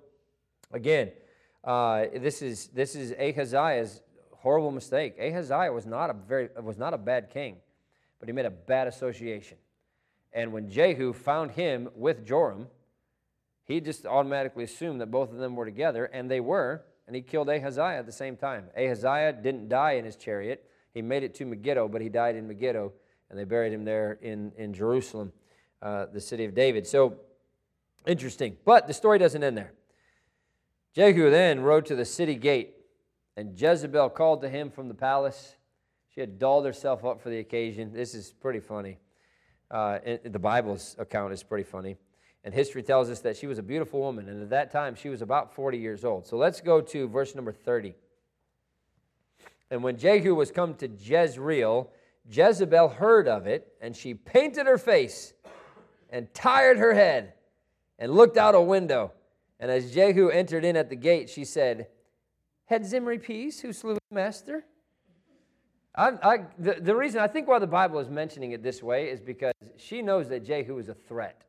again, uh, this, is, this is Ahaziah's horrible mistake. Ahaziah was not, a very, was not a bad king, but he made a bad association. And when Jehu found him with Joram, he just automatically assumed that both of them were together, and they were, and he killed Ahaziah at the same time. Ahaziah didn't die in his chariot. He made it to Megiddo, but he died in Megiddo, and they buried him there in, in Jerusalem, uh, the city of David. So, interesting. But the story doesn't end there. Jehu then rode to the city gate, and Jezebel called to him from the palace. She had dolled herself up for the occasion. This is pretty funny. Uh, the Bible's account is pretty funny. And history tells us that she was a beautiful woman, and at that time she was about 40 years old. So let's go to verse number 30. And when Jehu was come to Jezreel, Jezebel heard of it, and she painted her face and tired her head and looked out a window. And as Jehu entered in at the gate, she said, Had Zimri peace who slew his master? I, I, the, the reason I think why the Bible is mentioning it this way is because she knows that Jehu is a threat.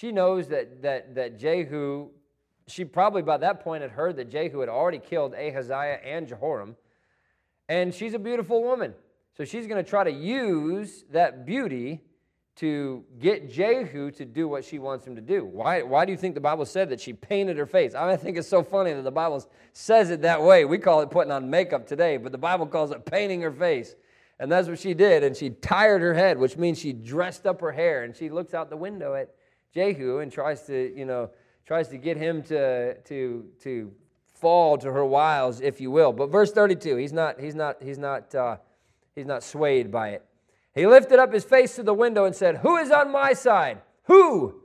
She knows that, that, that Jehu, she probably by that point had heard that Jehu had already killed Ahaziah and Jehoram, and she's a beautiful woman. So she's going to try to use that beauty to get Jehu to do what she wants him to do. Why, why do you think the Bible said that she painted her face? I, mean, I think it's so funny that the Bible says it that way. We call it putting on makeup today, but the Bible calls it painting her face. And that's what she did. And she tired her head, which means she dressed up her hair and she looks out the window at Jehu and tries to, you know, tries to get him to, to, to fall to her wiles, if you will. But verse 32, he's not, he's not, he's not, uh, he's not swayed by it. He lifted up his face to the window and said, Who is on my side? Who?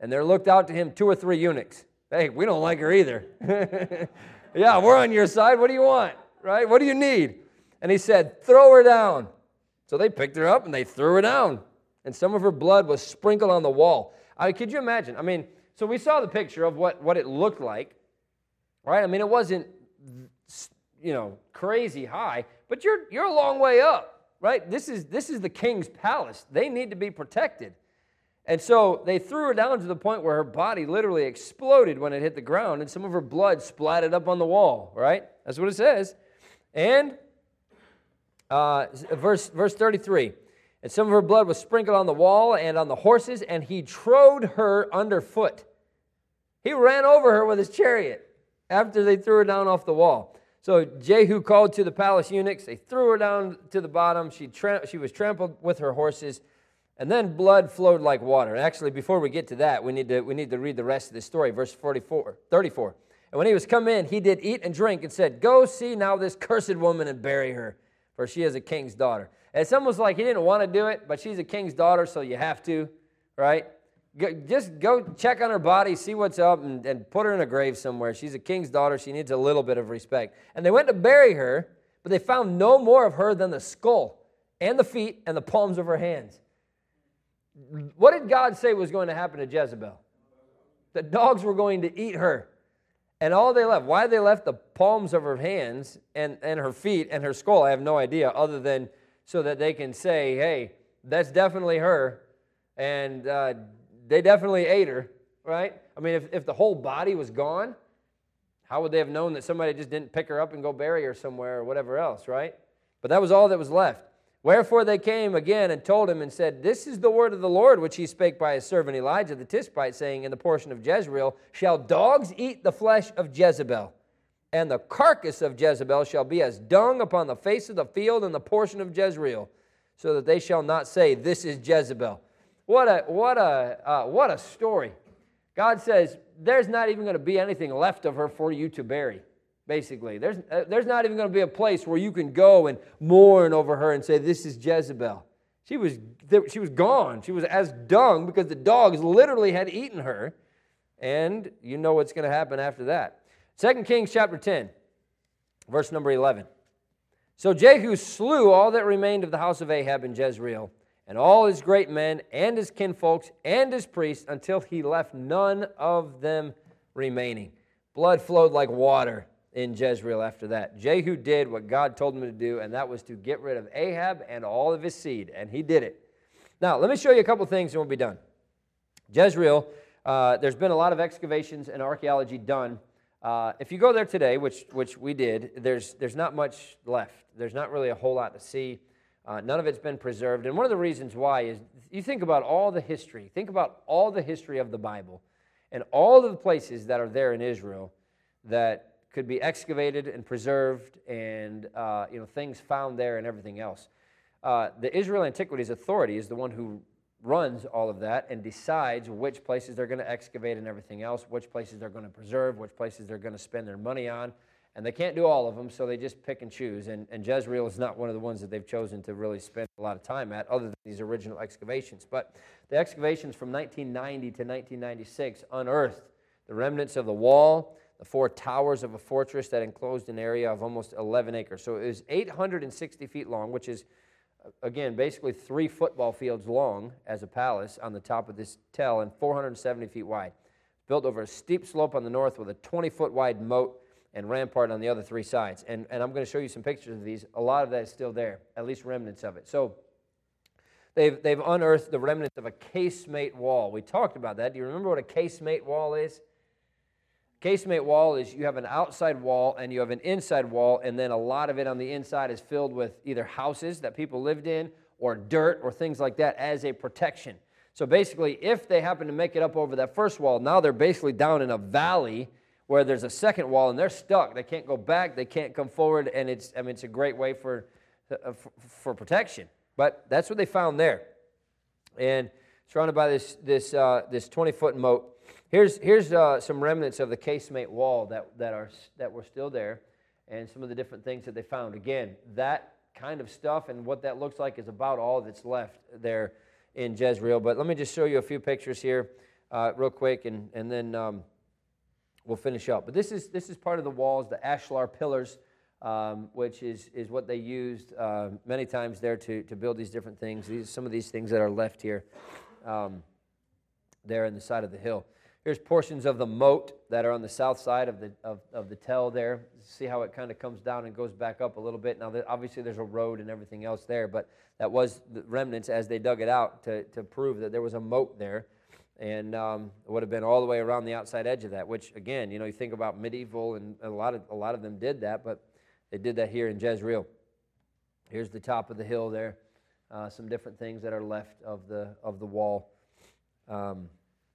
And there looked out to him two or three eunuchs. Hey, we don't like her either. [LAUGHS] yeah, we're on your side. What do you want? Right? What do you need? And he said, Throw her down. So they picked her up and they threw her down. And some of her blood was sprinkled on the wall. I could you imagine? I mean, so we saw the picture of what, what it looked like, right? I mean, it wasn't, you know, crazy high, but you're, you're a long way up right? This is, this is the king's palace. They need to be protected. And so they threw her down to the point where her body literally exploded when it hit the ground, and some of her blood splatted up on the wall, right? That's what it says. And uh, verse, verse 33 and some of her blood was sprinkled on the wall and on the horses, and he trode her underfoot. He ran over her with his chariot after they threw her down off the wall. So Jehu called to the palace eunuchs. They threw her down to the bottom. She, she was trampled with her horses, and then blood flowed like water. Actually, before we get to that, we need to, we need to read the rest of the story, verse 44, 34. And when he was come in, he did eat and drink and said, Go see now this cursed woman and bury her, for she is a king's daughter. It's almost like he didn't want to do it, but she's a king's daughter, so you have to, right? just go check on her body, see what's up, and, and put her in a grave somewhere. She's a king's daughter. She needs a little bit of respect. And they went to bury her, but they found no more of her than the skull and the feet and the palms of her hands. What did God say was going to happen to Jezebel? The dogs were going to eat her. And all they left, why they left the palms of her hands and, and her feet and her skull, I have no idea, other than so that they can say, hey, that's definitely her. And uh, they definitely ate her, right? I mean, if, if the whole body was gone, how would they have known that somebody just didn't pick her up and go bury her somewhere or whatever else, right? But that was all that was left. Wherefore they came again and told him and said, This is the word of the Lord which he spake by his servant Elijah the Tishbite, saying, In the portion of Jezreel shall dogs eat the flesh of Jezebel, and the carcass of Jezebel shall be as dung upon the face of the field in the portion of Jezreel, so that they shall not say, This is Jezebel. What a, what a, uh, what a story. God says, There's not even going to be anything left of her for you to bury basically. There's, uh, there's not even going to be a place where you can go and mourn over her and say, This is Jezebel. She was, she was gone. She was as dung because the dogs literally had eaten her. And you know what's going to happen after that. 2 Kings chapter 10, verse number 11. So Jehu slew all that remained of the house of Ahab in Jezreel, and all his great men, and his kinfolks, and his priests, until he left none of them remaining. Blood flowed like water in Jezreel after that. Jehu did what God told him to do, and that was to get rid of Ahab and all of his seed, and he did it. Now, let me show you a couple things and we'll be done. Jezreel, uh, there's been a lot of excavations and archaeology done. Uh, if you go there today, which, which we did, there's, there's not much left. There's not really a whole lot to see. Uh, none of it's been preserved. And one of the reasons why is you think about all the history, think about all the history of the Bible and all of the places that are there in Israel that could be excavated and preserved and uh, you know, things found there and everything else. Uh, the Israel Antiquities Authority is the one who runs all of that and decides which places they're going to excavate and everything else, which places they're going to preserve, which places they're going to spend their money on. And they can't do all of them, so they just pick and choose. And, and Jezreel is not one of the ones that they've chosen to really spend a lot of time at, other than these original excavations. But the excavations from 1990 to 1996 unearthed the remnants of the wall, the four towers of a fortress that enclosed an area of almost 11 acres. So it was 860 feet long, which is, again, basically three football fields long as a palace on the top of this tell and 470 feet wide. Built over a steep slope on the north with a 20 foot wide moat and rampart on the other three sides. And, and I'm going to show you some pictures of these. A lot of that is still there, at least remnants of it. So they've, they've unearthed the remnants of a casemate wall. We talked about that. Do you remember what a casemate wall is? Casemate wall is you have an outside wall and you have an inside wall, and then a lot of it on the inside is filled with either houses that people lived in or dirt or things like that as a protection. So basically, if they happen to make it up over that first wall, now they're basically down in a valley where there's a second wall and they're stuck. They can't go back, they can't come forward, and it's, I mean, it's a great way for, uh, for, protection. But that's what they found there. And surrounded by this, this, uh, this 20 foot moat. Here's, here's uh, some remnants of the casemate wall that, that, are, that were still there and some of the different things that they found. Again, that kind of stuff and what that looks like is about all that's left there in Jezreel. But let me just show you a few pictures here uh, real quick and, and then um, we'll finish up. But this is, this is part of the walls, the ashlar pillars, um, which is, is what they used uh, many times there to, to build these different things. These, some of these things that are left here um, there in the side of the hill. Here's portions of the moat that are on the south side of the, of, of the tell there. See how it kind of comes down and goes back up a little bit. Now, obviously, there's a road and everything else there, but that was the remnants as they dug it out to, to prove that there was a moat there. And um, it would have been all the way around the outside edge of that, which, again, you know, you think about medieval, and a lot of, a lot of them did that, but they did that here in Jezreel. Here's the top of the hill there. Uh, some different things that are left of the, of the wall. Um,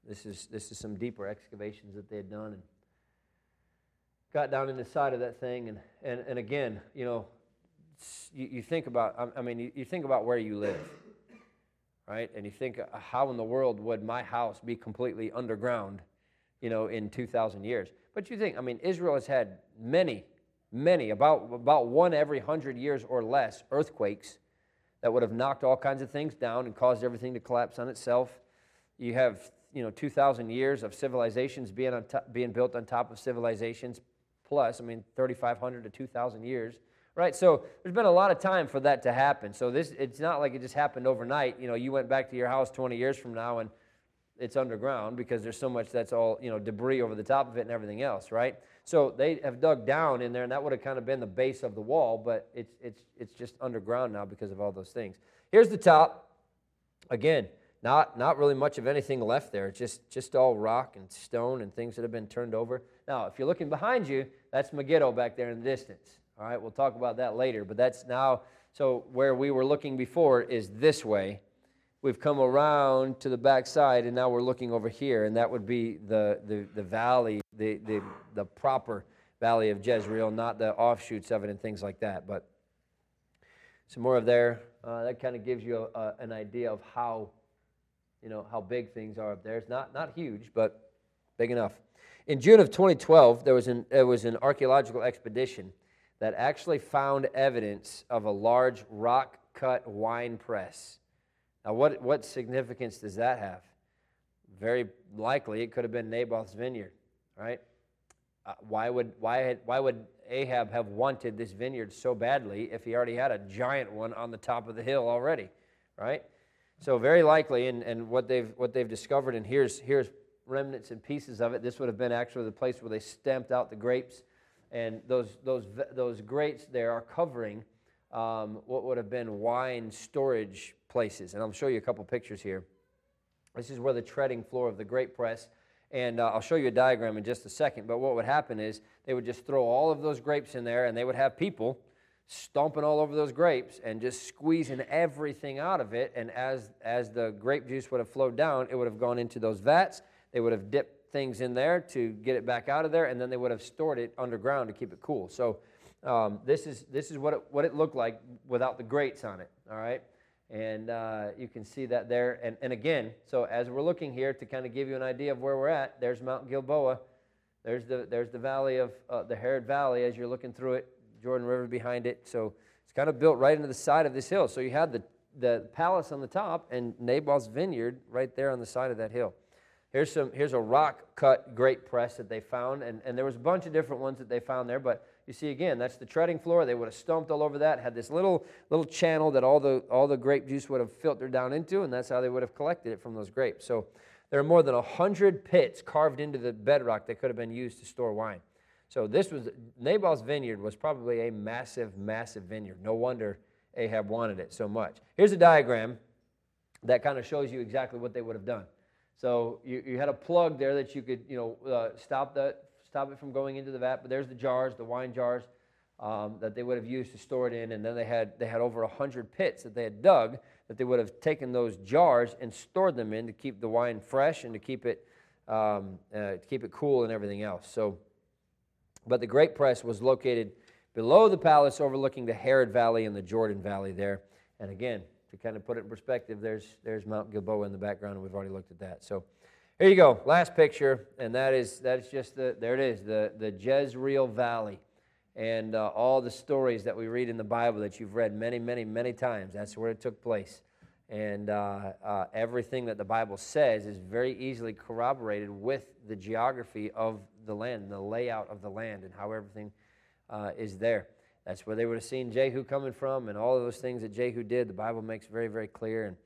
this is, this is some deeper excavations that they had done and got down in the side of that thing. And, and, and again, you know, you, you think about, I mean, you, you think about where you live, right? And you think, uh, how in the world would my house be completely underground, you know, in 2,000 years? But you think, I mean, Israel has had many, many, about, about one every hundred years or less, earthquakes that would have knocked all kinds of things down and caused everything to collapse on itself. You have you know 2,000 years of civilizations being, on being built on top of civilizations plus, I mean, 3,500 to 2,000 years, right? So there's been a lot of time for that to happen. So this, it's not like it just happened overnight. You know, you went back to your house 20 years from now and it's underground because there's so much that's all, you know, debris over the top of it and everything else, right? So they have dug down in there and that would have kind of been the base of the wall, but it's, it's, it's just underground now because of all those things. Here's the top. Again, not, not really much of anything left there, just, just all rock and stone and things that have been turned over. Now, if you're looking behind you, that's Megiddo back there in the distance, All right, we'll talk about that later, but that's now, so where we were looking before is this way. We've come around to the back side, and now we're looking over here, and that would be the, the, the valley, the, the, the proper valley of Jezreel, not the offshoots of it and things like that. But some more of there. Uh, that kind of gives you a, a, an idea of how, you know, how big things are up there. It's not, not huge, but big enough. In June of 2012, there was an, there was an archaeological expedition that actually found evidence of a large rock cut wine press. Now, what, what significance does that have? Very likely it could have been Naboth's vineyard, right? Uh, why, would, why, why would Ahab have wanted this vineyard so badly if he already had a giant one on the top of the hill already, right? So, very likely, and, and what, they've, what they've discovered, and here's, here's remnants and pieces of it, this would have been actually the place where they stamped out the grapes and those, those, those grates there are covering um, what would have been wine storage places. And I'll show you a couple pictures here. This is where the treading floor of the grape press, and uh, I'll show you a diagram in just a second. But what would happen is they would just throw all of those grapes in there, and they would have people stomping all over those grapes and just squeezing everything out of it. And as, as the grape juice would have flowed down, it would have gone into those vats. They would have dipped things in there to get it back out of there, and then they would have stored it underground to keep it cool. So um, this is this is what it, what it looked like without the grates on it. All right, and uh, you can see that there. And and again, so as we're looking here to kind of give you an idea of where we're at, there's Mount Gilboa. There's the there's the valley of uh, the Harod Valley as you're looking through it. Jordan River behind it. So it's kind of built right into the side of this hill. So you had the the palace on the top and Naboth's vineyard right there on the side of that hill. Here's, some, here's a rock cut grape press that they found, and, and there was a bunch of different ones that they found there, but you see again, that's the treading floor. They would have stomped all over that, had this little, little channel that all the, all the grape juice would have filtered down into, and that's how they would have collected it from those grapes. So there are more than 100 pits carved into the bedrock that could have been used to store wine. So this was, Nabal's vineyard was probably a massive, massive vineyard. No wonder Ahab wanted it so much. Here's a diagram that kind of shows you exactly what they would have done. So you, you had a plug there that you could, you know, uh, stop, the, stop it from going into the vat. But there's the jars, the wine jars um, that they would have used to store it in. And then they had, they had over 100 pits that they had dug that they would have taken those jars and stored them in to keep the wine fresh and to keep it, um, uh, to keep it cool and everything else. So, but the great press was located below the palace overlooking the Harod Valley and the Jordan Valley there. And again, to kind of put it in perspective, there's, there's Mount Gilboa in the background, and we've already looked at that. So here you go, last picture, and that is that's just the there it is, the, the Jezreel Valley. And uh, all the stories that we read in the Bible that you've read many, many, many times. That's where it took place. And uh, uh, everything that the Bible says is very easily corroborated with the geography of the land, the layout of the land, and how everything uh, is there. That's where they would have seen Jehu coming from, and all of those things that Jehu did, the Bible makes very, very clear. And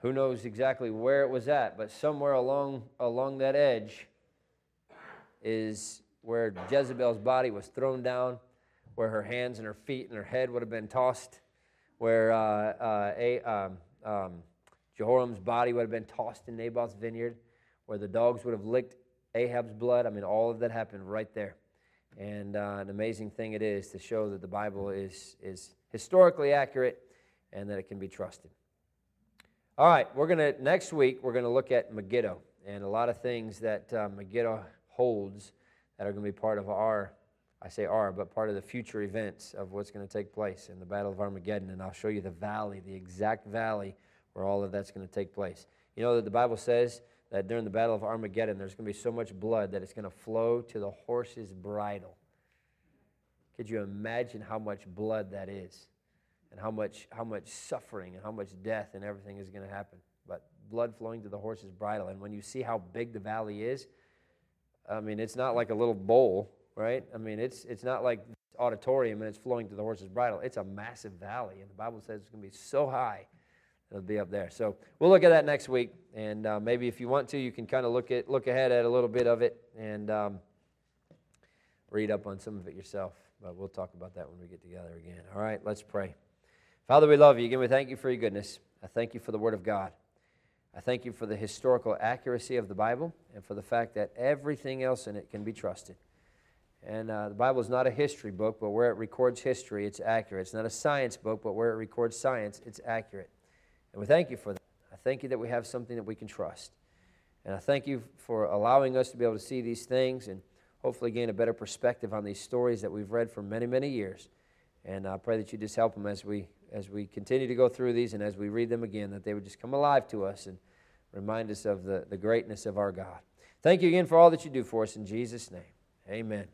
who knows exactly where it was at, but somewhere along, along that edge is where Jezebel's body was thrown down, where her hands and her feet and her head would have been tossed, where uh, uh, a, um, um, Jehoram's body would have been tossed in Naboth's vineyard, where the dogs would have licked Ahab's blood. I mean, all of that happened right there. And uh, an amazing thing it is to show that the Bible is, is historically accurate and that it can be trusted. All right, we're going to, next week, we're going to look at Megiddo and a lot of things that uh, Megiddo holds that are going to be part of our, I say are, but part of the future events of what's going to take place in the Battle of Armageddon. And I'll show you the valley, the exact valley where all of that's going to take place. You know that the Bible says that during the Battle of Armageddon, there's going to be so much blood that it's going to flow to the horse's bridle. Could you imagine how much blood that is? And how much, how much suffering and how much death and everything is going to happen. But blood flowing to the horse's bridle. And when you see how big the valley is, I mean, it's not like a little bowl, right? I mean, it's, it's not like auditorium and it's flowing to the horse's bridle. It's a massive valley. And the Bible says it's going to be so high it'll be up there. So we'll look at that next week, and uh, maybe if you want to, you can kind of look at look ahead at a little bit of it and um, read up on some of it yourself. But we'll talk about that when we get together again. All right, let's pray. Father, we love you. Again, we thank you for your goodness. I thank you for the Word of God. I thank you for the historical accuracy of the Bible and for the fact that everything else in it can be trusted. And uh, the Bible is not a history book, but where it records history, it's accurate. It's not a science book, but where it records science, it's accurate. And we thank you for that. I thank you that we have something that we can trust. And I thank you for allowing us to be able to see these things and hopefully gain a better perspective on these stories that we've read for many, many years. And I pray that you just help them as we, as we continue to go through these and as we read them again, that they would just come alive to us and remind us of the, the greatness of our God. Thank you again for all that you do for us in Jesus' name. Amen.